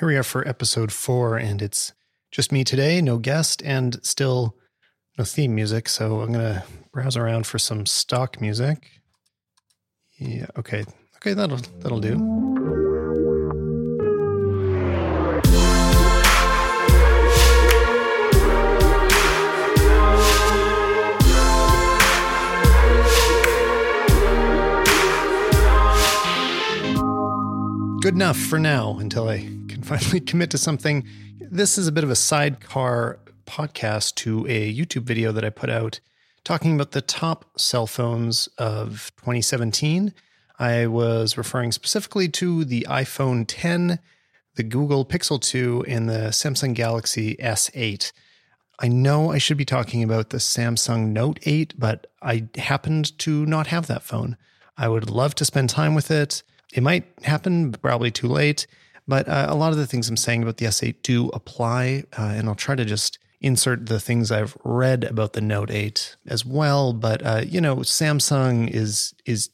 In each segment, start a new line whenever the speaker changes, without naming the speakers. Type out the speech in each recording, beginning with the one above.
Here we are for episode four, and it's just me today, no guest, and still no theme music. So I'm gonna browse around for some stock music. Yeah, okay, okay, that'll that'll do. good enough for now until I finally commit to something. This is a bit of a sidecar podcast to a YouTube video that I put out talking about the top cell phones of 2017. I was referring specifically to the iPhone 10, the Google Pixel 2, and the Samsung Galaxy S8. I know I should be talking about the Samsung Note 8, but I happened to not have that phone. I would love to spend time with it. It might happen, probably too late, but uh, a lot of the things I'm saying about the S8 do apply, uh, and I'll try to just insert the things I've read about the Note 8 as well. But uh, you know, Samsung is is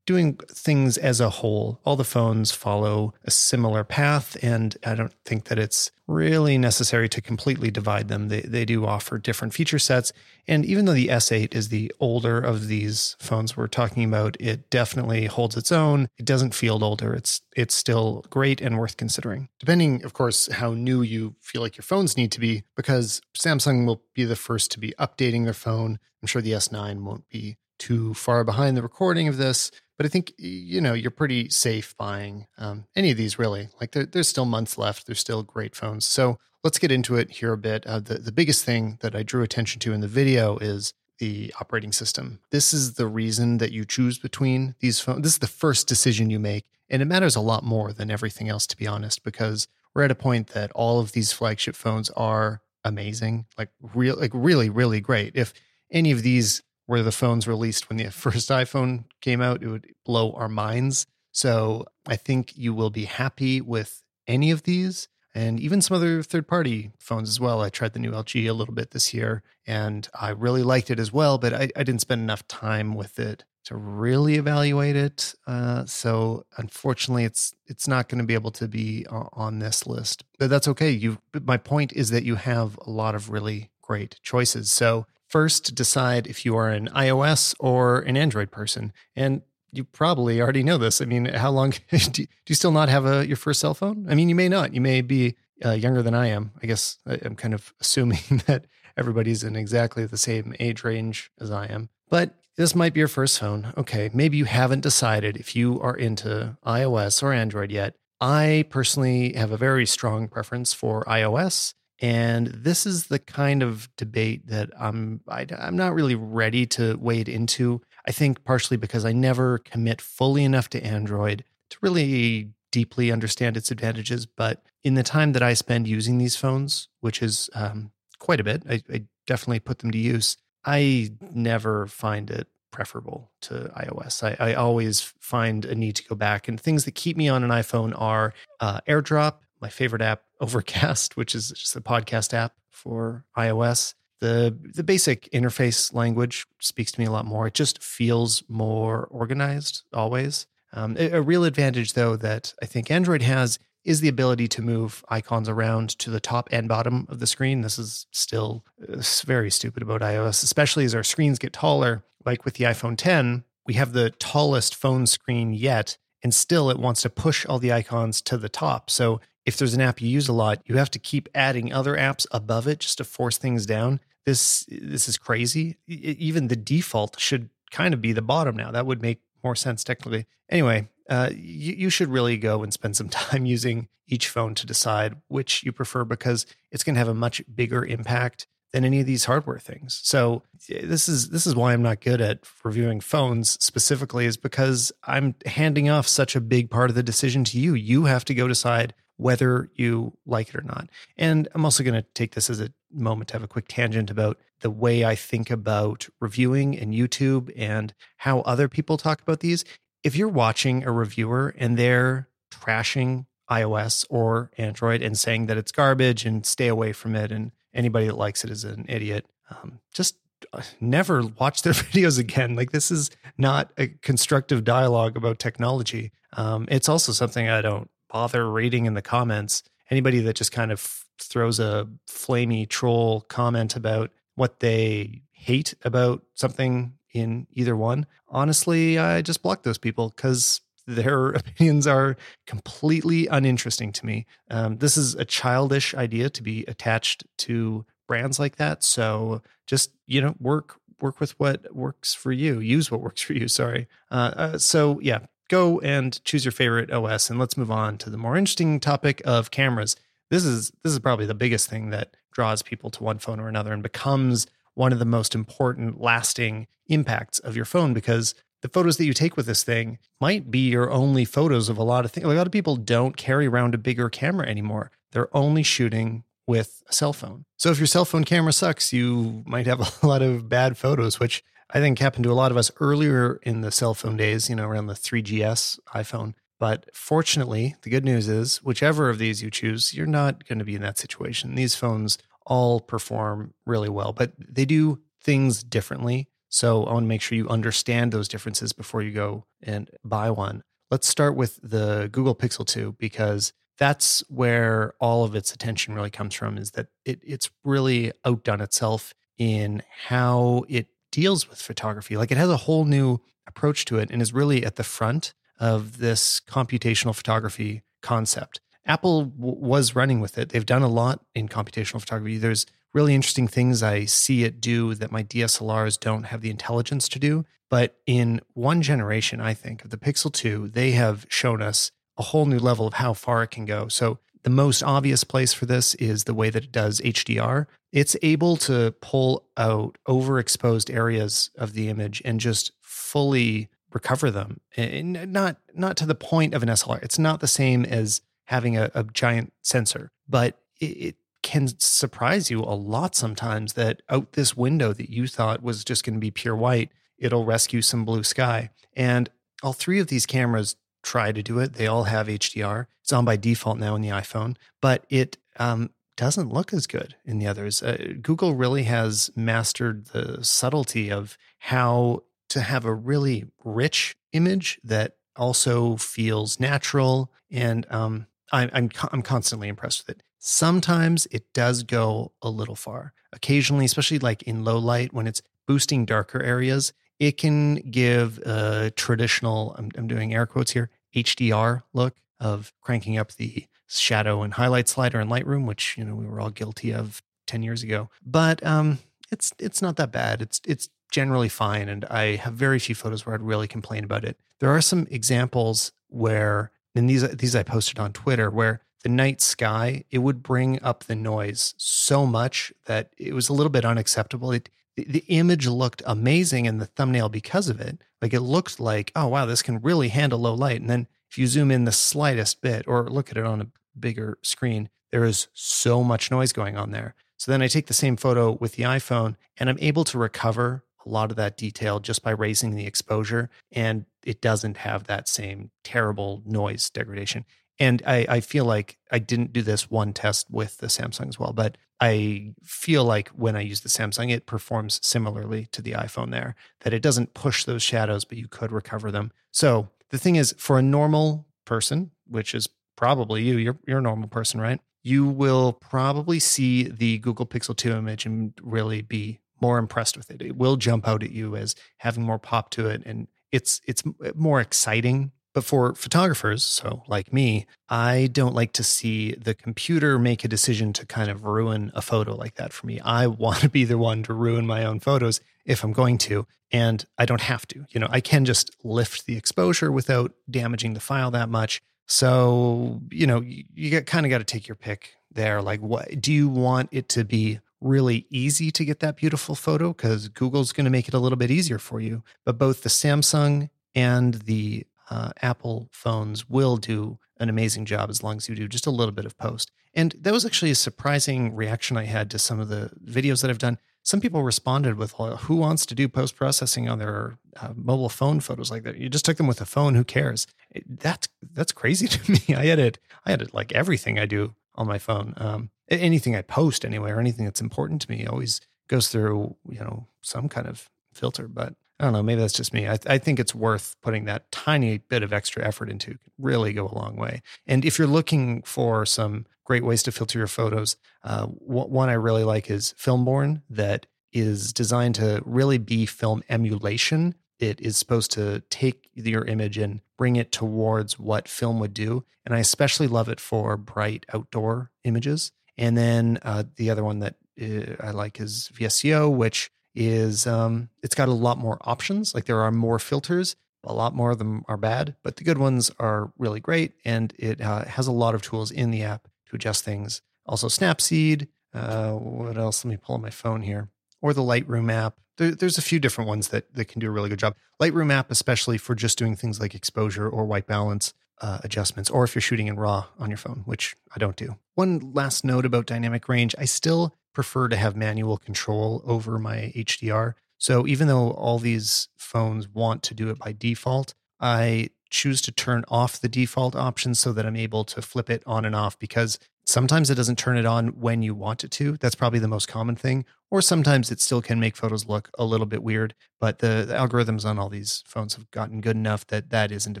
doing things as a whole. All the phones follow a similar path, and I don't think that it's really necessary to completely divide them. They, they do offer different feature sets. And even though the S8 is the older of these phones we're talking about, it definitely holds its own. It doesn't feel older. It's it's still great and worth considering. Depending, of course, how new you feel like your phones need to be, because Samsung will be the first to be updating their phone. I'm sure the S9 won't be too far behind the recording of this, but I think you know you're pretty safe buying um, any of these. Really, like there, there's still months left. There's still great phones. So let's get into it here a bit. Uh, the the biggest thing that I drew attention to in the video is the operating system. This is the reason that you choose between these phones. This is the first decision you make, and it matters a lot more than everything else, to be honest, because we're at a point that all of these flagship phones are amazing, like real, like really, really great. If any of these were the phones released when the first iPhone came out, it would blow our minds. So I think you will be happy with any of these and even some other third party phones as well. I tried the new LG a little bit this year and I really liked it as well, but I, I didn't spend enough time with it to really evaluate it. Uh, so unfortunately, it's it's not going to be able to be on this list. But that's okay. You. My point is that you have a lot of really great choices. So First, decide if you are an iOS or an Android person. And you probably already know this. I mean, how long do, you, still not have a your first cell phone? I mean, you may not. You may be uh, younger than I am. I guess I'm kind of assuming that everybody's in exactly the same age range as I am. But this might be your first phone. Okay, maybe you haven't decided if you are into iOS or Android yet. I personally have a very strong preference for iOS. And this is the kind of debate that I'm I, am i am not really ready to wade into. I think partially because I never commit fully enough to Android to really deeply understand its advantages. But in the time that I spend using these phones, which is um, quite a bit, I, I definitely put them to use. I never find it preferable to iOS. I, I, always find a need to go back, and things that keep me on an iPhone are uh, AirDrop my favorite app, Overcast, which is just a podcast app for iOS. The the basic interface language speaks to me a lot more. It just feels more organized always. Um, a, a real advantage, though, that I think Android has is the ability to move icons around to the top and bottom of the screen. This is still uh, very stupid about iOS, especially as our screens get taller. Like with the iPhone 10, we have the tallest phone screen yet, and still it wants to push all the icons to the top. So if there's an app you use a lot, you have to keep adding other apps above it just to force things down. This this is crazy. Even the default should kind of be the bottom now. That would make more sense technically. Anyway, uh, you, you should really go and spend some time using each phone to decide which you prefer because it's going to have a much bigger impact than any of these hardware things. So this is this is why I'm not good at reviewing phones specifically is because I'm handing off such a big part of the decision to you. You have to go decide whether you like it or not. And I'm also going to take this as a moment to have a quick tangent about the way I think about reviewing and YouTube and how other people talk about these. If you're watching a reviewer and they're trashing iOS or Android and saying that it's garbage and stay away from it, and anybody that likes it is an idiot, um, just uh, never watch their videos again. Like this is not a constructive dialogue about technology. Um, it's also something I don't bother reading in the comments anybody that just kind of throws a flamey troll comment about what they hate about something in either one, honestly, I just block those people because their opinions are completely uninteresting to me. Um, this is a childish idea to be attached to brands like that. So just you know work work with what works for you. Use what works for you. Sorry. Uh, uh, so yeah, go and choose your favorite OS, and let's move on to the more interesting topic of cameras. This is this is probably the biggest thing that draws people to one phone or another and becomes one of the most important lasting impacts of your phone because the photos that you take with this thing might be your only photos of a lot of things. A lot of people don't carry around a bigger camera anymore. They're only shooting with a cell phone. So if your cell phone camera sucks, you might have a lot of bad photos, which I think happened to a lot of us earlier in the cell phone days, you know, around the 3GS iPhone. But fortunately, the good news is, whichever of these you choose, you're not going to be in that situation. These phones all perform really well, but they do things differently. So I want to make sure you understand those differences before you go and buy one. Let's start with the Google Pixel 2 because that's where all of its attention really comes from is that it, it's really outdone itself in how it deals with photography. Like it has a whole new approach to it and is really at the front of this computational photography concept. Apple w- was running with it. They've done a lot in computational photography. There's really interesting things I see it do that my DSLRs don't have the intelligence to do. But in one generation, I think, of the Pixel 2, they have shown us a whole new level of how far it can go. So the most obvious place for this is the way that it does HDR. It's able to pull out overexposed areas of the image and just fully recover them. And not not to the point of an SLR. It's not the same as having a, a giant sensor, but it, it can surprise you a lot sometimes that out this window that you thought was just going to be pure white, it'll rescue some blue sky. And all three of these cameras try to do it. They all have HDR. It's on by default now in the iPhone, but it um, doesn't look as good in the others. Uh, Google really has mastered the subtlety of how to have a really rich image that also feels natural. And um, I, I'm I'm constantly impressed with it. Sometimes it does go a little far. Occasionally, especially like in low light when it's boosting darker areas, it can give a traditional, I'm, I'm doing air quotes here, HDR look of cranking up the shadow and highlight slider in Lightroom, which you know we were all guilty of 10 years ago. But um, it's it's not that bad. It's it's generally fine, and I have very few photos where I'd really complain about it. There are some examples where, and these these I posted on Twitter, where the night sky it would bring up the noise so much that it was a little bit unacceptable. It the, the image looked amazing in the thumbnail because of it. Like it looked like, oh wow, this can really handle low light. And then if you zoom in the slightest bit or look at it on a bigger screen, there is so much noise going on there. So then I take the same photo with the iPhone and I'm able to recover a lot of that detail just by raising the exposure. And it doesn't have that same terrible noise degradation. And I, I feel like I didn't do this one test with the Samsung as well, but I feel like when I use the Samsung, it performs similarly to the iPhone there, that it doesn't push those shadows, but you could recover them. So the thing is, for a normal person, which is probably you, you're, you're a normal person, right? You will probably see the Google Pixel 2 image and really be more impressed with it. It will jump out at you as having more pop to it and it's it's more exciting but for photographers, so like me, I don't like to see the computer make a decision to kind of ruin a photo like that for me. I want to be the one to ruin my own photos if I'm going to, and I don't have to. You know, I can just lift the exposure without damaging the file that much. So, you know, you, kind of got to take your pick there. Like, what do you want it to be really easy to get that beautiful photo? Because Google's going to make it a little bit easier for you. But both the Samsung and the uh, Apple phones will do an amazing job as long as you do just a little bit of post. And that was actually a surprising reaction I had to some of the videos that I've done. Some people responded with, well, "Who wants to do post processing on their uh, mobile phone photos like that? You just took them with a phone. Who cares?" It, that's that's crazy to me. I edit I edit like everything I do on my phone. Um, anything I post anyway, or anything that's important to me, always goes through you know some kind of filter. But I don't know. Maybe that's just me. I, I think it's worth putting that tiny bit of extra effort into. Really go a long way. And if you're looking for some great ways to filter your photos, uh, one I really like is Filmborn, that is designed to really be film emulation. It is supposed to take your image and bring it towards what film would do. And I especially love it for bright outdoor images. And then uh, the other one that uh, I like is VSCO, which is um, it's got a lot more options. Like there are more filters. A lot more of them are bad, but the good ones are really great, and it uh, has a lot of tools in the app to adjust things. Also, Snapseed. Uh, what else? Let me pull on my phone here. Or the Lightroom app. There, there's a few different ones that that can do a really good job. Lightroom app, especially for just doing things like exposure or white balance uh, adjustments, or if you're shooting in RAW on your phone, which I don't do. One last note about dynamic range: I still prefer to have manual control over my HDR. So even though all these phones want to do it by default, I choose to turn off the default option so that I'm able to flip it on and off because sometimes it doesn't turn it on when you want it to. That's probably the most common thing. Or sometimes it still can make photos look a little bit weird, but the, the algorithms on all these phones have gotten good enough that that isn't a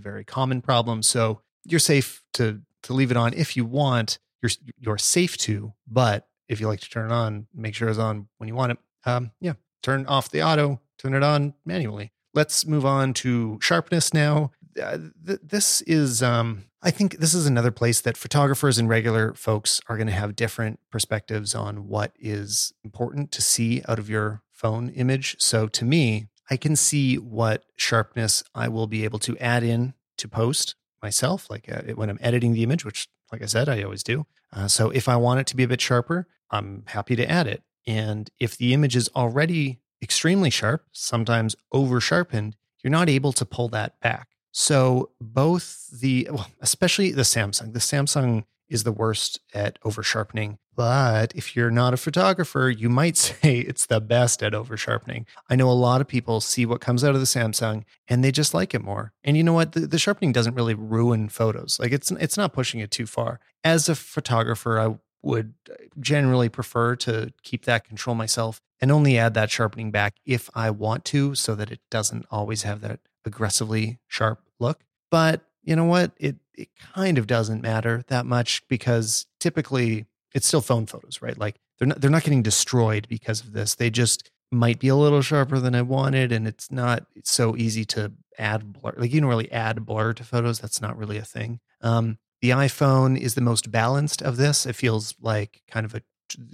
very common problem. So you're safe to to leave it on if you want. You're you're safe to, but if you like to turn it on, make sure it's on when you want it. Um, yeah, turn off the auto, turn it on manually. Let's move on to sharpness now. Uh, th- this is, um, I think, this is another place that photographers and regular folks are going to have different perspectives on what is important to see out of your phone image. So to me, I can see what sharpness I will be able to add in to post myself, like uh, when I'm editing the image, which, like I said, I always do. Uh, so if I want it to be a bit sharper, I'm happy to add it. And if the image is already extremely sharp, sometimes over sharpened, you're not able to pull that back. So both the, well, especially the Samsung, the Samsung is the worst at over sharpening. But if you're not a photographer, you might say it's the best at over sharpening. I know a lot of people see what comes out of the Samsung and they just like it more. And you know what? The, the sharpening doesn't really ruin photos. Like it's it's not pushing it too far. As a photographer, I would generally prefer to keep that control myself and only add that sharpening back if I want to so that it doesn't always have that aggressively sharp look. But you know what? It it kind of doesn't matter that much because typically it's still phone photos, right? Like they're not they're not getting destroyed because of this. They just might be a little sharper than I wanted and it's not so easy to add blur. Like you don't really add blur to photos. That's not really a thing. Um, the iPhone is the most balanced of this. It feels like kind of a,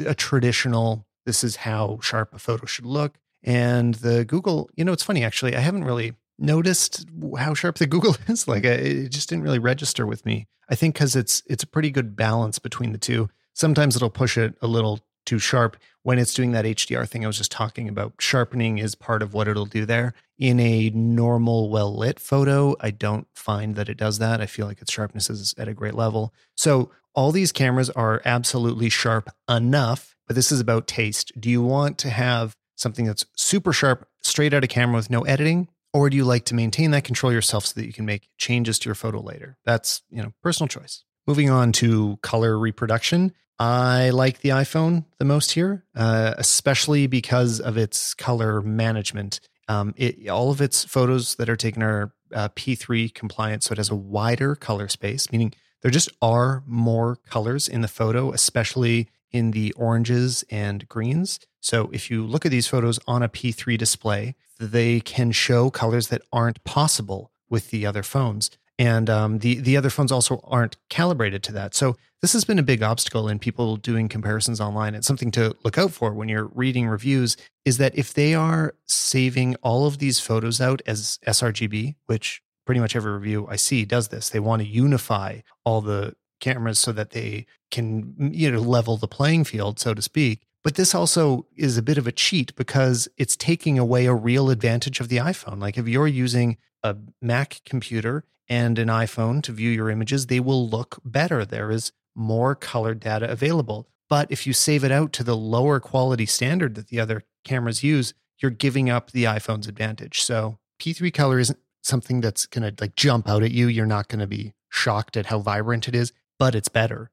a traditional, this is how sharp a photo should look. And the Google, you know, it's funny actually, I haven't really noticed how sharp the Google is. Like it just didn't really register with me. I think because it's it's a pretty good balance between the two. Sometimes it'll push it a little too sharp when it's doing that HDR thing I was just talking about. Sharpening is part of what it'll do there. In a normal, well lit photo, I don't find that it does that. I feel like its sharpness is at a great level. So, all these cameras are absolutely sharp enough, but this is about taste. Do you want to have something that's super sharp straight out of camera with no editing? Or do you like to maintain that control yourself so that you can make changes to your photo later? That's, you know, personal choice. Moving on to color reproduction. I like the iPhone the most here, uh, especially because of its color management. Um, it, all of its photos that are taken are uh, P3 compliant, so it has a wider color space, meaning there just are more colors in the photo, especially in the oranges and greens. So if you look at these photos on a P3 display, they can show colors that aren't possible with the other phones and um, the the other phones also aren't calibrated to that. So this has been a big obstacle in people doing comparisons online. It's something to look out for when you're reading reviews. Is that if they are saving all of these photos out as sRGB, which pretty much every review I see does this, they want to unify all the cameras so that they can you know level the playing field, so to speak. But this also is a bit of a cheat because it's taking away a real advantage of the iPhone. Like if you're using a Mac computer and an iPhone to view your images, they will look better. There is more color data available. But if you save it out to the lower quality standard that the other cameras use, you're giving up the iPhone's advantage. So P3 color isn't something that's going to like jump out at you. You're not going to be shocked at how vibrant it is, but it's better.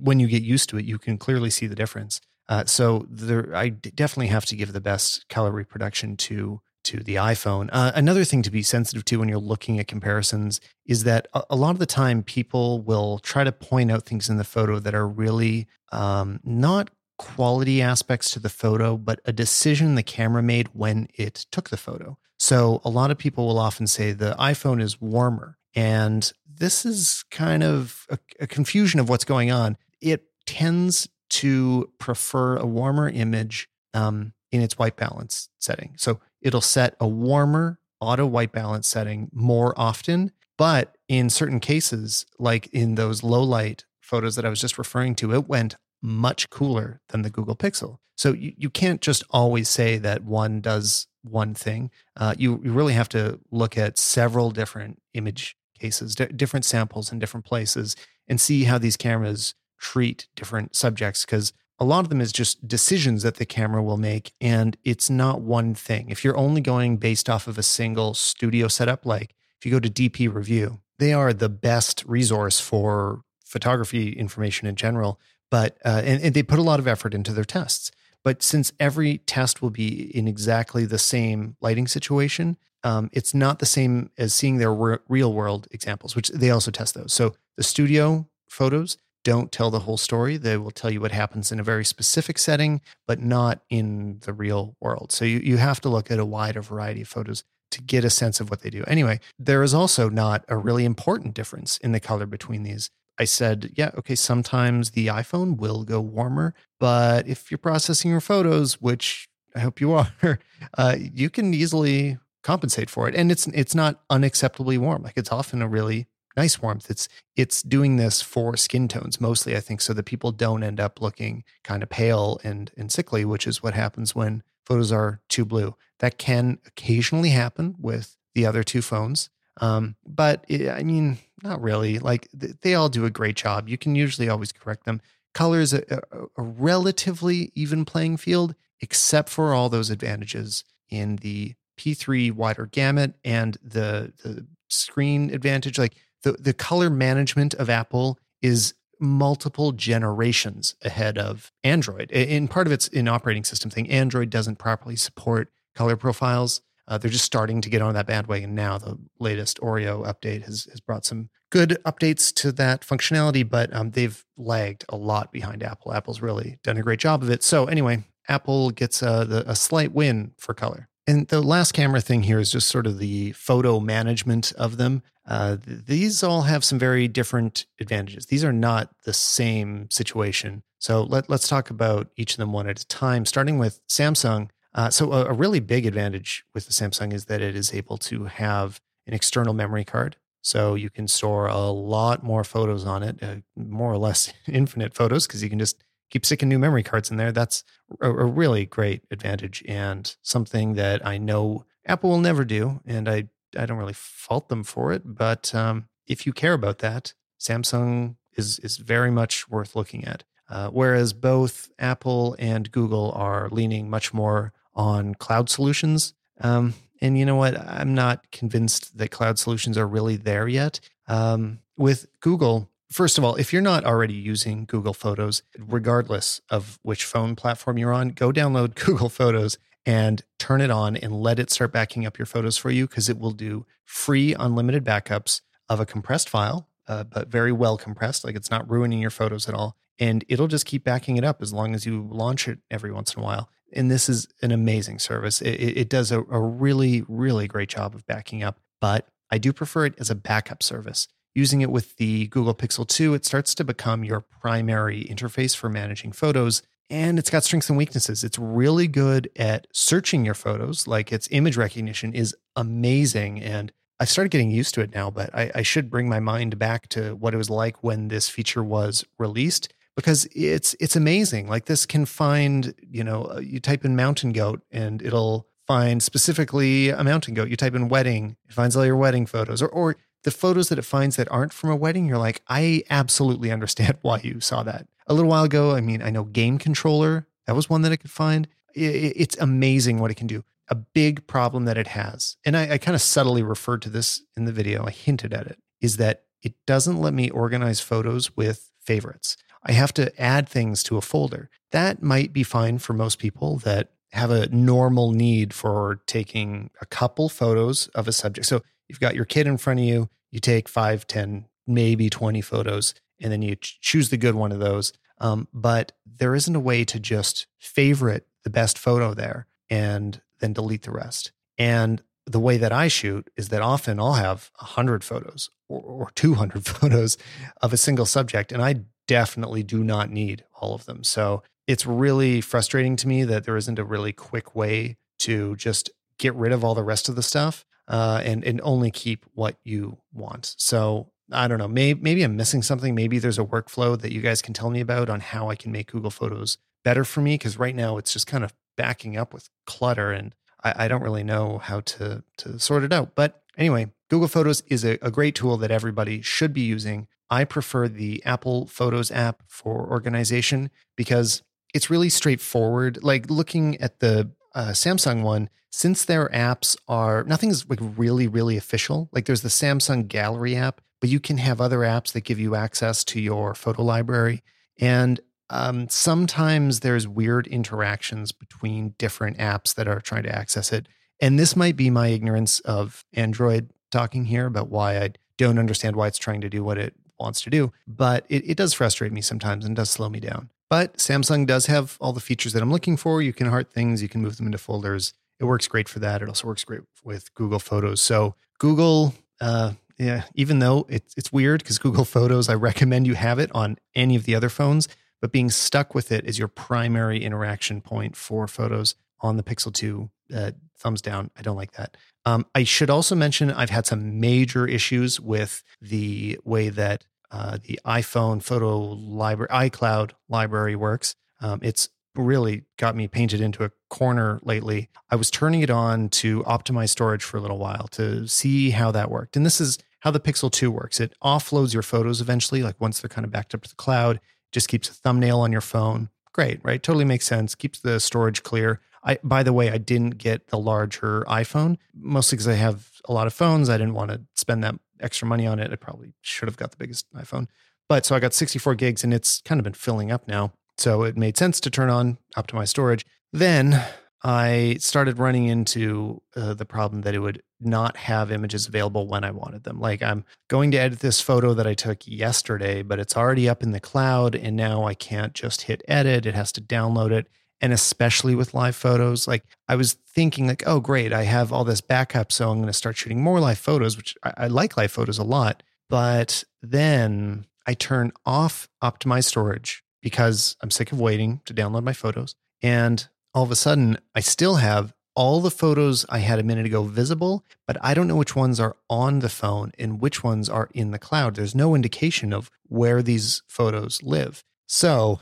When you get used to it, you can clearly see the difference. Uh, so there, I definitely have to give the best color reproduction to to the iPhone. Uh, another thing to be sensitive to when you're looking at comparisons is that a, a, lot of the time people will try to point out things in the photo that are really um, not quality aspects to the photo, but a decision the camera made when it took the photo. So a lot of people will often say the iPhone is warmer. And this is kind of a, a confusion of what's going on. It tends to prefer a warmer image um, in its white balance setting. So it'll set a warmer auto white balance setting more often. But in certain cases, like in those low light photos that I was just referring to, it went much cooler than the Google Pixel. So you, you can't just always say that one does one thing. Uh, you, you really have to look at several different image cases, d- different samples in different places, and see how these cameras treat different subjects. Because a lot of them is just decisions that the camera will make, and it's not one thing. If you're only going based off of a single studio setup, like if you go to DP Review, they are the best resource for photography information in general but uh, and, and they put a lot of effort into their tests. But since every test will be in exactly the same lighting situation, um, it's not the same as seeing their re- real world examples, which they also test those. So the studio photos don't tell the whole story. They will tell you what happens in a very specific setting, but not in the real world. So you, you have to look at a wider variety of photos to get a sense of what they do. Anyway, there is also not a really important difference in the color between these. I said, yeah, okay, sometimes the iPhone will go warmer, but if you're processing your photos, which I hope you are, uh, you can easily compensate for it. And it's it's not unacceptably warm. Like it's often a really nice warmth. It's it's doing this for skin tones mostly, I think, so that people don't end up looking kind of pale and and sickly, which is what happens when photos are too blue. That can occasionally happen with the other two phones. Um, but it, I mean, not really. Like they all do a great job. You can usually always correct them. Color is a, a, a relatively even playing field, except for all those advantages in the P3 wider gamut and the the screen advantage. Like the the color management of Apple is multiple generations ahead of Android. In part of it's an operating system thing. Android doesn't properly support color profiles. Uh, they're just starting to get on that bandwagon now. The latest Oreo update has, has brought some good updates to that functionality, but um, they've lagged a lot behind Apple. Apple's really done a great job of it. So, anyway, Apple gets a, the, a slight win for color. And the last camera thing here is just sort of the photo management of them. Uh, th- these all have some very different advantages. These are not the same situation. So let, let's talk about each of them one at a time, starting with Samsung. Uh, so a, a, really big advantage with the Samsung is that it is able to have an external memory card. So you can store a lot more photos on it, uh, more or less infinite photos, because you can just keep sticking new memory cards in there. That's a, a, really great advantage and something that I know Apple will never do, and I I don't really fault them for it. But um, if you care about that, Samsung is is very much worth looking at. Uh, whereas both Apple and Google are leaning much more on cloud solutions. Um, and you know what? I'm not convinced that cloud solutions are really there yet. Um, with Google, first of all, if you're not already using Google Photos, regardless of which phone platform you're on, go download Google Photos and turn it on and let it start backing up your photos for you because it will do free unlimited backups of a compressed file, uh, but very well compressed. Like it's not ruining your photos at all. And it'll just keep backing it up as long as you launch it every once in a while and this is an amazing service. It, it does a, a, really, really great job of backing up, but I do prefer it as a backup service. Using it with the Google Pixel 2, it starts to become your primary interface for managing photos. And it's got strengths and weaknesses. It's really good at searching your photos, like its image recognition is amazing. And I've started getting used to it now, but I, I should bring my mind back to what it was like when this feature was released because it's it's amazing. Like this can find, you know, uh, you type in mountain goat and it'll find specifically a mountain goat. You type in wedding, it finds all your wedding photos or or the photos that it finds that aren't from a wedding, you're like, I absolutely understand why you saw that. A little while ago, I mean, I know game controller, that was one that I could find. It's amazing what it can do. A big problem that it has, and I, I kind of subtly referred to this in the video, I hinted at it, is that it doesn't let me organize photos with favorites. I have to add things to a folder. That might be fine for most people that have a normal need for taking a couple photos of a subject. So you've got your kid in front of you, you take five, ten, maybe 20 photos, and then you choose the good one of those. Um, but there isn't a way to just favorite the best photo there and then delete the rest. And the way that I shoot is that often I'll have 100 photos or, or 200 photos of a single subject, and I definitely do not need all of them. So it's really frustrating to me that there isn't a really quick way to just get rid of all the rest of the stuff uh, and and only keep what you want. So I don't know. Maybe maybe I'm missing something. Maybe there's a workflow that you guys can tell me about on how I can make Google Photos better for me because right now it's just kind of backing up with clutter and I, I, don't really know how to to sort it out. But anyway, Google Photos is a, a great tool that everybody should be using. I prefer the Apple Photos app for organization because it's really straightforward. Like looking at the uh, Samsung one, since their apps are nothing's like really, really official. Like there's the Samsung Gallery app, but you can have other apps that give you access to your photo library. And um, sometimes there's weird interactions between different apps that are trying to access it. And this might be my ignorance of Android talking here about why I don't understand why it's trying to do what it wants to do. But it, it does frustrate me sometimes and does slow me down. But Samsung does have all the features that I'm looking for. You can heart things, you can move them into folders. It works great for that. It also works great with Google Photos. So Google, uh, yeah, even though it's it's weird because Google Photos, I recommend you have it on any of the other phones, but being stuck with it is your primary interaction point for photos on the Pixel 2. Uh, thumbs down. I don't like that. Um, I should also mention I've had some major issues with the way that uh, the iPhone photo library, iCloud library works. Um, it's really got me painted into a corner lately. I was turning it on to optimize storage for a little while to see how that worked. And this is how the Pixel 2 works. It offloads your photos eventually, like once they're kind of backed up to the cloud, just keeps a thumbnail on your phone. Great, right? Totally makes sense. Keeps the storage clear. I by the way, I didn't get the larger iPhone, mostly because I have a lot of phones. I didn't want to spend that extra money on it. I probably should have got the biggest iPhone. But so I got 64 gigs and it's kind of been filling up now. So it made sense to turn on optimized storage. Then I started running into uh, the problem that it would not have images available when I wanted them. Like I'm going to edit this photo that I took yesterday, but it's already up in the cloud and now I can't just hit edit. It has to download it. And especially with live photos, like I was thinking like, oh, great, I have all this backup. So I'm going to start shooting more live photos, which I, I like live photos a lot. But then I turn off optimized storage because I'm sick of waiting to download my photos. And all of a sudden, I still have all the photos I had a minute ago visible, but I don't know which ones are on the phone and which ones are in the cloud. There's no indication of where these photos live. So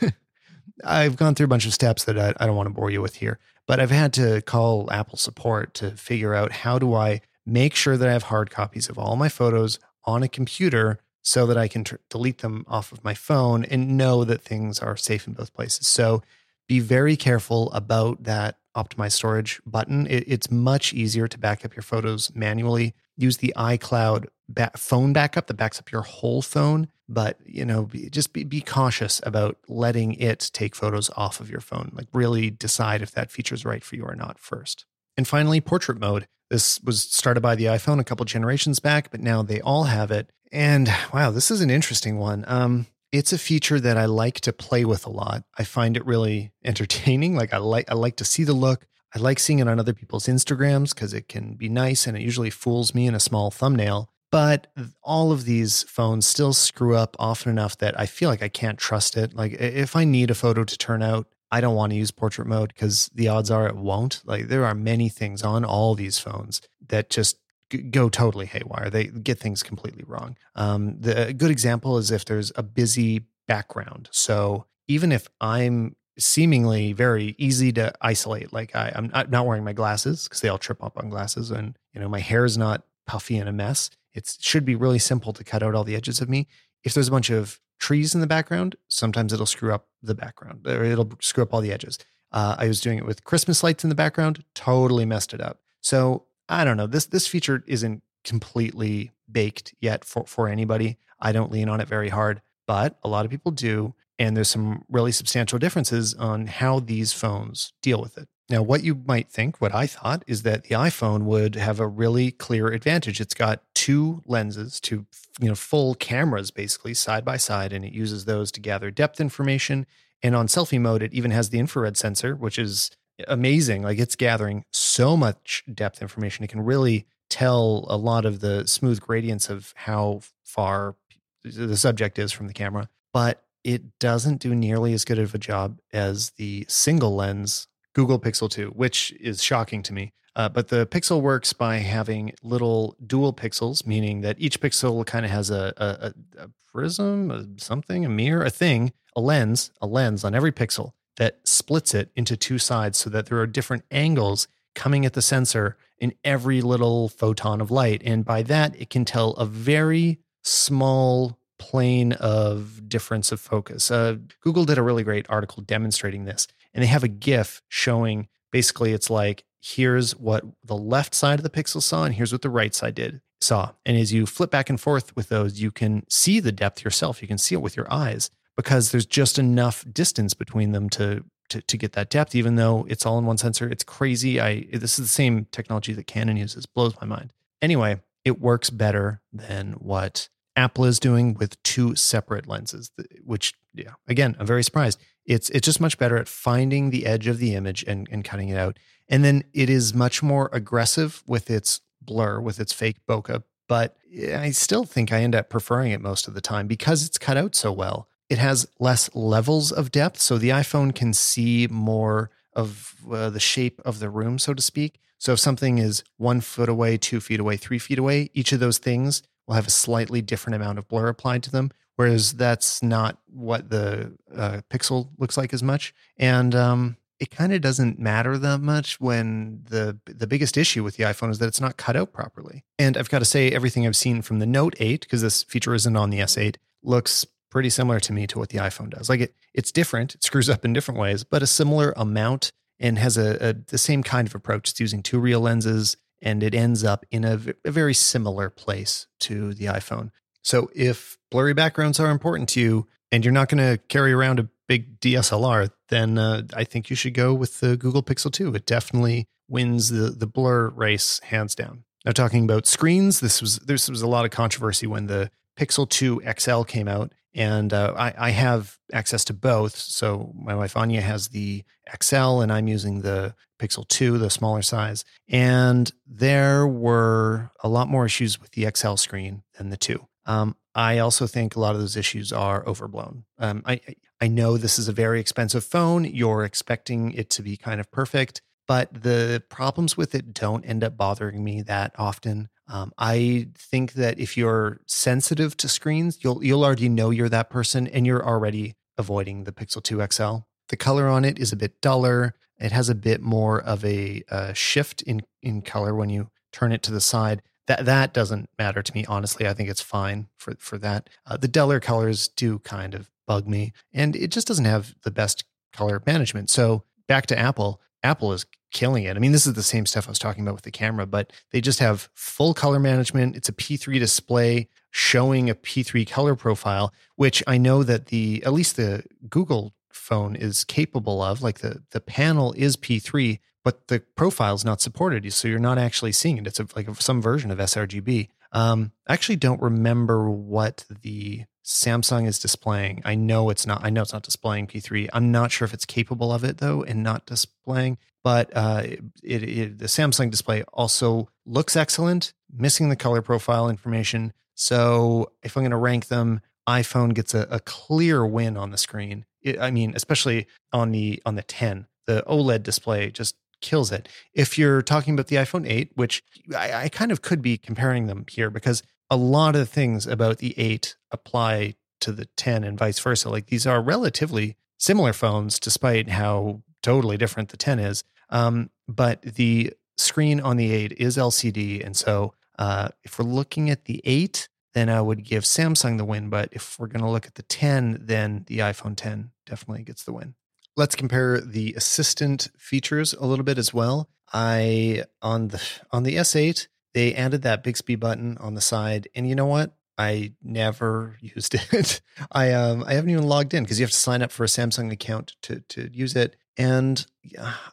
I've gone through a bunch of steps that I, I don't want to bore you with here, but I've had to call Apple support to figure out how do I make sure that I have hard copies of all my photos on a computer so that I can tr- delete them off of my phone and know that things are safe in both places. So be very careful about that optimize storage button. It, it's much easier to back up your photos manually. Use the iCloud ba- phone backup that backs up your whole phone, but you know, be, just be, be cautious about letting it take photos off of your phone. Like really decide if that feature is right for you or not first. And finally, portrait mode. This was started by the iPhone a couple generations back, but now they all have it. And wow, this is an interesting one. Um, it's a feature that I like to play with a lot. I find it really entertaining. Like I like I like to see the look. I like seeing it on other people's Instagrams because it can be nice and it usually fools me in a small thumbnail. But all of these phones still screw up often enough that I feel like I can't trust it. Like if I need a photo to turn out, I don't want to use portrait mode because the odds are it won't. Like there are many things on all these phones that just go totally haywire. They get things completely wrong. Um, the good example is if there's a busy background. So even if I'm seemingly very easy to isolate, like I, am not, not wearing my glasses because they all trip up on glasses, and you know my hair is not puffy and a mess. It should be really simple to cut out all the edges of me. If there's a bunch of trees in the background, sometimes it'll screw up the background or it'll screw up all the edges. Uh, I was doing it with Christmas lights in the background, totally messed it up. So I don't know. This this feature isn't completely baked yet for for anybody. I don't lean on it very hard, but a lot of people do. And there's some really substantial differences on how these phones deal with it. Now, what you might think, what I thought, is that the iPhone would have a really clear advantage. It's got two lenses, two you know full cameras basically side by side, and it uses those to gather depth information. And on selfie mode, it even has the infrared sensor, which is amazing. Like it's gathering so much depth information. It can really tell a lot of the smooth gradients of how far the subject is from the camera, but it doesn't do nearly as good of a job as the single lens Google Pixel 2, which is shocking to me. Uh, but the Pixel works by having little dual pixels, meaning that each pixel kind of has a, a, a prism, a something, a mirror, a thing, a lens, a lens on every pixel that splits it into two sides so that there are different angles coming at the sensor in every little photon of light. And by that, it can tell a very small plane of difference of focus. Uh, Google did a really great article demonstrating this and they have a GIF showing basically it's like here's what the left side of the pixel saw and here's what the right side did saw. And as you flip back and forth with those, you can see the depth yourself. You can see it with your eyes because there's just enough distance between them to to, to get that depth, even though it's all in one sensor. It's crazy. I this is the same technology that Canon uses. Blows my mind. Anyway, it works better than what Apple is doing with two separate lenses, which yeah, again, I'm very surprised. It's it's just much better at finding the edge of the image and, and cutting it out. And then it is much more aggressive with its blur, with its fake bokeh. But eh, I still think I end up preferring it most of the time because it's cut out so well. It has less levels of depth, so the iPhone can see more of uh, the shape of the room, so to speak. So if something is one foot away, two feet away, three feet away, each of those things will have a slightly different amount of blur applied to them whereas that's not what the uh, Pixel looks like as much. And um, it kind of doesn't matter that much when the the biggest issue with the iPhone is that it's not cut out properly. And I've got to say, everything I've seen from the Note 8, because this feature isn't on the S8, looks pretty similar to me to what the iPhone does. Like it, it's different. It screws up in different ways, but a similar amount and has a, a the same kind of approach. It's using two real lenses, and it ends up in a, very similar place to the iPhone. So if blurry backgrounds are important to you and you're not going to carry around a big DSLR, then uh, I think you should go with the Google Pixel 2. It definitely wins the the blur race hands down. Now talking about screens, this was this was a lot of controversy when the Pixel 2 XL came out, and uh, I, I, have access to both. So my wife Anya has the XL, and I'm using the Pixel 2, the smaller size. And there were a lot more issues with the XL screen than the 2. Um, I also think a lot of those issues are overblown. Um, I I know this is a very expensive phone. You're expecting it to be kind of perfect, but the problems with it don't end up bothering me that often. Um, I think that if you're sensitive to screens, you'll you'll already know you're that person, and you're already avoiding the Pixel 2 XL. The color on it is a bit duller. It has a bit more of a, a shift in in color when you turn it to the side that that doesn't matter to me honestly i think it's fine for for that uh, the duller colors do kind of bug me and it just doesn't have the best color management so back to apple apple is killing it i mean this is the same stuff i was talking about with the camera but they just have full color management it's a p3 display showing a p3 color profile which i know that the at least the google phone is capable of like the the panel is p3 but the profile is not supported. So you're not actually seeing it. It's a, like some version of sRGB. Um, I actually don't remember what the Samsung is displaying. I know it's not. I know it's not displaying P3. I'm not sure if it's capable of it though, and not displaying. But uh, it, it, the Samsung display also looks excellent, missing the color profile information. So if I'm going to rank them, iPhone gets a, a clear win on the screen. It, I mean, especially on the on the 10, the OLED display just kills it. If you're talking about the iPhone 8, which I, I, kind of could be comparing them here because a lot of things about the 8 apply to the 10 and vice versa. Like these are relatively similar phones, despite how totally different the 10 is. Um, but the screen on the 8 is LCD. And so uh, if we're looking at the 8, then I would give Samsung the win. But if we're going to look at the 10, then the iPhone 10 definitely gets the win. Let's compare the assistant features a little bit as well. I on the on the S8 they added that Bixby button on the side, and you know what? I never used it. I um I haven't even logged in because you have to sign up for a Samsung account to to use it, and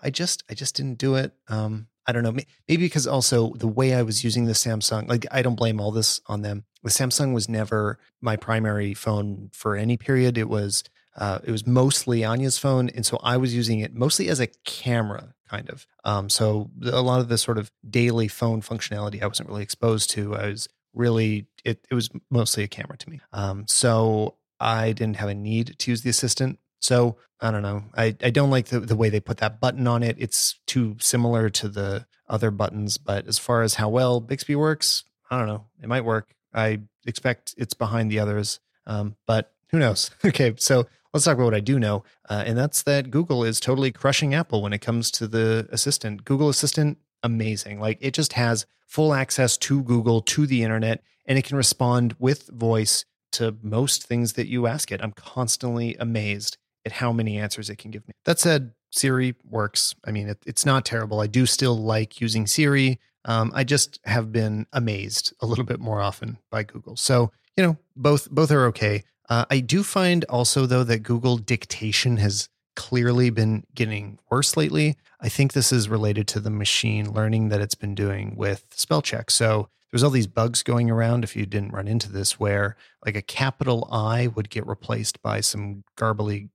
I just I just didn't do it. Um, I don't know. Maybe because also the way I was using the Samsung, like I don't blame all this on them. The Samsung was never my primary phone for any period. It was uh, it was mostly Anya's phone, and so I was using it mostly as a camera, kind of. Um, so a lot of the sort of daily phone functionality I wasn't really exposed to. I was really it. It was mostly a camera to me. Um, so I didn't have a need to use the assistant. So I don't know. I, I don't like the, the way they put that button on it. It's too similar to the other buttons. But as far as how well Bixby works, I don't know. It might work. I expect it's behind the others. Um, but who knows? okay, so let's talk about what I do know. Uh, and that's that Google is totally crushing Apple when it comes to the assistant. Google Assistant, amazing. Like it just has full access to Google, to the internet, and it can respond with voice to most things that you ask it. I'm constantly amazed at how many answers it can give me. That said, Siri works. I mean, it, it's not terrible. I do still like using Siri. Um, I just have been amazed a little bit more often by Google. So you know, both both are okay. Uh, I do find also though that Google dictation has clearly been getting worse lately. I think this is related to the machine learning that it's been doing with spell check. So there's all these bugs going around if you didn't run into this where like a capital I would get replaced by some garbly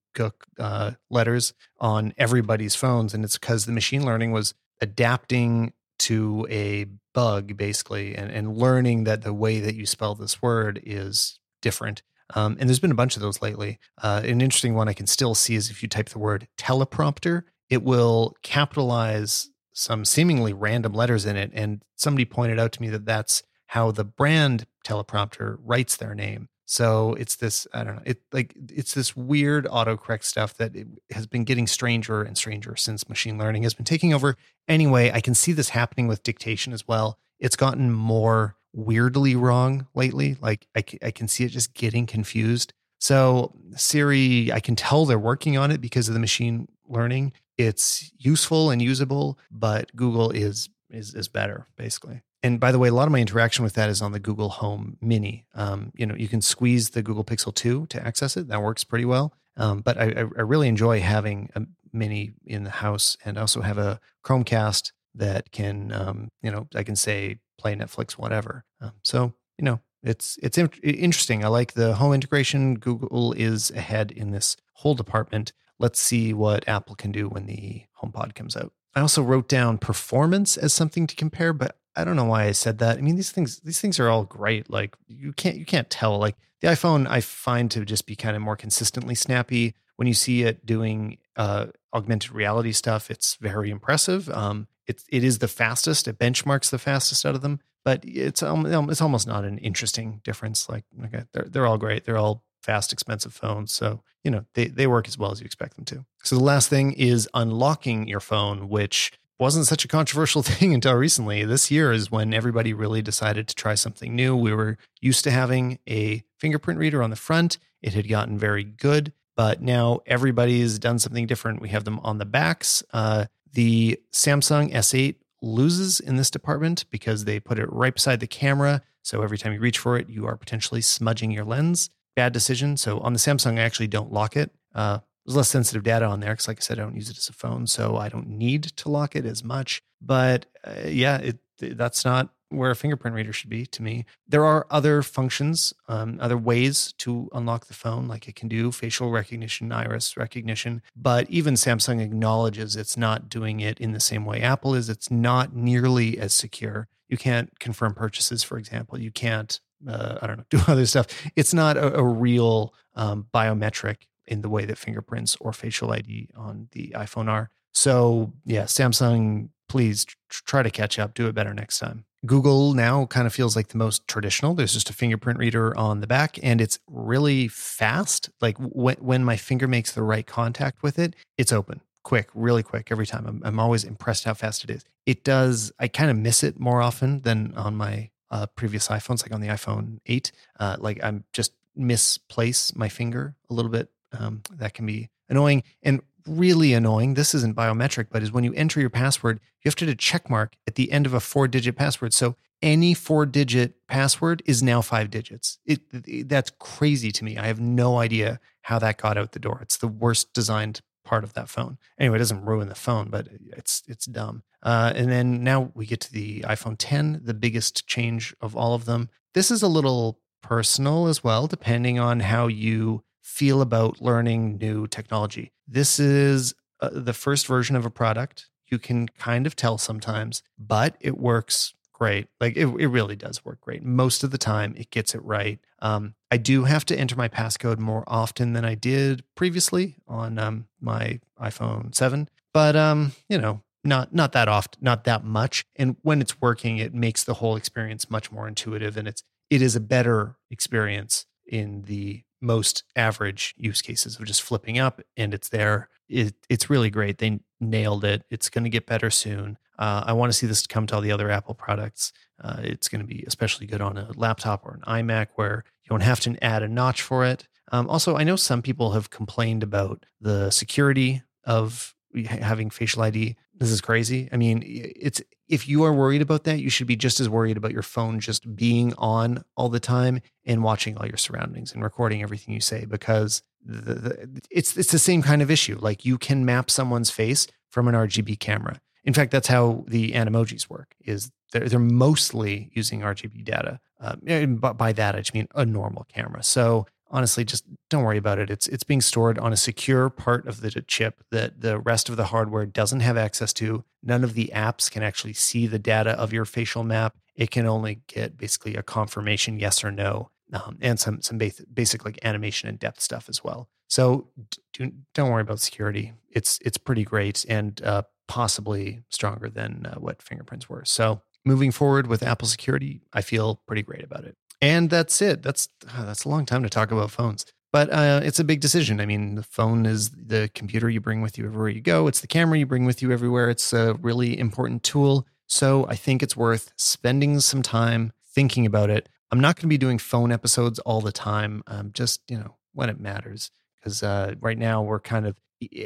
uh, letters on everybody's phones. And it's because the machine learning was adapting to a bug basically and, and learning that the way that you spell this word is different. Um, and there's been a bunch of those lately. Uh, an interesting one I can still see is if you type the word teleprompter, it will capitalize some seemingly random letters in it. And somebody pointed out to me that that's how the brand teleprompter writes their name. So it's this, I don't know, it like it's this weird autocorrect stuff that has been getting stranger and stranger since machine learning has been taking over. Anyway, I can see this happening with dictation as well. It's gotten more weirdly wrong lately. Like I, I can see it just getting confused. So Siri, I can tell they're working on it because of the machine learning. It's useful and usable, but Google is is is better basically and by the way, a lot of my interaction with that is on the Google Home Mini. Um, you know, you can squeeze the Google Pixel 2 to access it. That works pretty well. Um, but I, I, really enjoy having a Mini in the house and also have a Chromecast that can, um, you know, I can say play Netflix, whatever. Um, so, you know, it's it's interesting. I like the home integration. Google is ahead in this whole department. Let's see what Apple can do when the HomePod comes out. I also wrote down performance as something to compare, but I don't know why I said that. I mean, these things these things are all great. Like you can't you can't tell. Like the iPhone, I find to just be kind of more consistently snappy. When you see it doing uh, augmented reality stuff, it's very impressive. Um, it it is the fastest. It benchmarks the fastest out of them, but it's um, it's almost not an interesting difference. Like okay, they're they're all great. They're all fast, expensive phones. So, you know, they, they work as well as you expect them to. So the last thing is unlocking your phone, which wasn't such a controversial thing until recently. This year is when everybody really decided to try something new. We were used to having a fingerprint reader on the front, it had gotten very good, but now everybody's done something different. We have them on the backs. Uh, the Samsung S8 loses in this department because they put it right beside the camera. So every time you reach for it, you are potentially smudging your lens. Bad decision. So on the Samsung, I actually don't lock it. Uh, there's less sensitive data on there because, like I said, I don't use it as a phone, so I don't need to lock it as much. But uh, yeah, it, that's not where a fingerprint reader should be to me. There are other functions, um, other ways to unlock the phone, like it can do facial recognition, iris recognition. But even Samsung acknowledges it's not doing it in the same way Apple is. It's not nearly as secure. You can't confirm purchases, for example. You can't, uh, I don't know, do other stuff. It's not a, a real um, biometric in the way that fingerprints or facial ID on the iPhone are. So, yeah, Samsung, please try to catch up, do it better next time. Google now kind of feels like the most traditional. There's just a fingerprint reader on the back and it's really fast. Like when, when my finger makes the right contact with it, it's open quick, really quick every time. I'm, I'm always impressed how fast it is. It does, I kind of miss it more often than on my uh, previous iPhones, like on the iPhone 8. Uh, like I'm just misplace my finger a little bit um, that can be annoying and really annoying. This isn't biometric, but is when you enter your password, you have to do a check mark at the end of a four digit password. So any four digit password is now five digits. It, it, that's crazy to me. I have no idea how that got out the door. It's the worst designed part of that phone. Anyway, it doesn't ruin the phone, but it's it's dumb. Uh, and then now we get to the iPhone 10, the biggest change of all of them. This is a little personal as well, depending on how you feel about learning new technology. This is uh, the first version of a product. You can kind of tell sometimes, but it works great. Like it, it really does work great. Most of the time, it gets it right. Um, I do have to enter my passcode more often than I did previously on um, my iPhone 7, but um, you know, not not that often, not that much. And when it's working, it makes the whole experience much more intuitive, and it's it is a better experience in the most average use cases of just flipping up and it's there. It, it's really great. They nailed it. It's going to get better soon. Uh, I want to see this come to all the other Apple products. Uh, it's going to be especially good on a laptop or an iMac where you don't have to add a notch for it. Um, also, I know some people have complained about the security of having facial ID. This is crazy. I mean, it's if you are worried about that, you should be just as worried about your phone just being on all the time and watching all your surroundings and recording everything you say because the, the, it's it's the same kind of issue. Like you can map someone's face from an RGB camera. In fact, that's how the Animojis work. Is they're, they're mostly using RGB data. Um, by that, I just mean a normal camera. So honestly, just don't worry about it. It's it's being stored on a secure part of the chip that the rest of the hardware doesn't have access to. None of the apps can actually see the data of your facial map. It can only get basically a confirmation yes or no, um, and some some basic, basic like animation and depth stuff as well. So do, not worry about security. It's it's pretty great and uh, possibly stronger than uh, what fingerprints were. So moving forward with Apple security, I feel pretty great about it. And that's it. That's uh, that's a long time to talk about phones. But uh, it's a big decision. I mean, the phone is the computer you bring with you everywhere you go. It's the camera you bring with you everywhere. It's a really important tool. So I think it's worth spending some time thinking about it. I'm not going to be doing phone episodes all the time. Um, just you know when it matters, because uh, right now we're kind of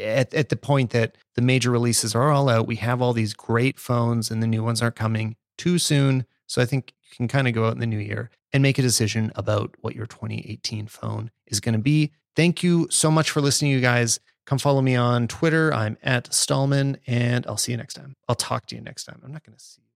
at, at the point that the major releases are all out. We have all these great phones, and the new ones aren't coming too soon. So I think you can kind of go out in the new year and make a decision about what your 2018 phone is going to be. Thank you so much for listening, you guys. Come follow me on Twitter. I'm at Stallman, and I'll see you next time. I'll talk to you next time. I'm not going to see you.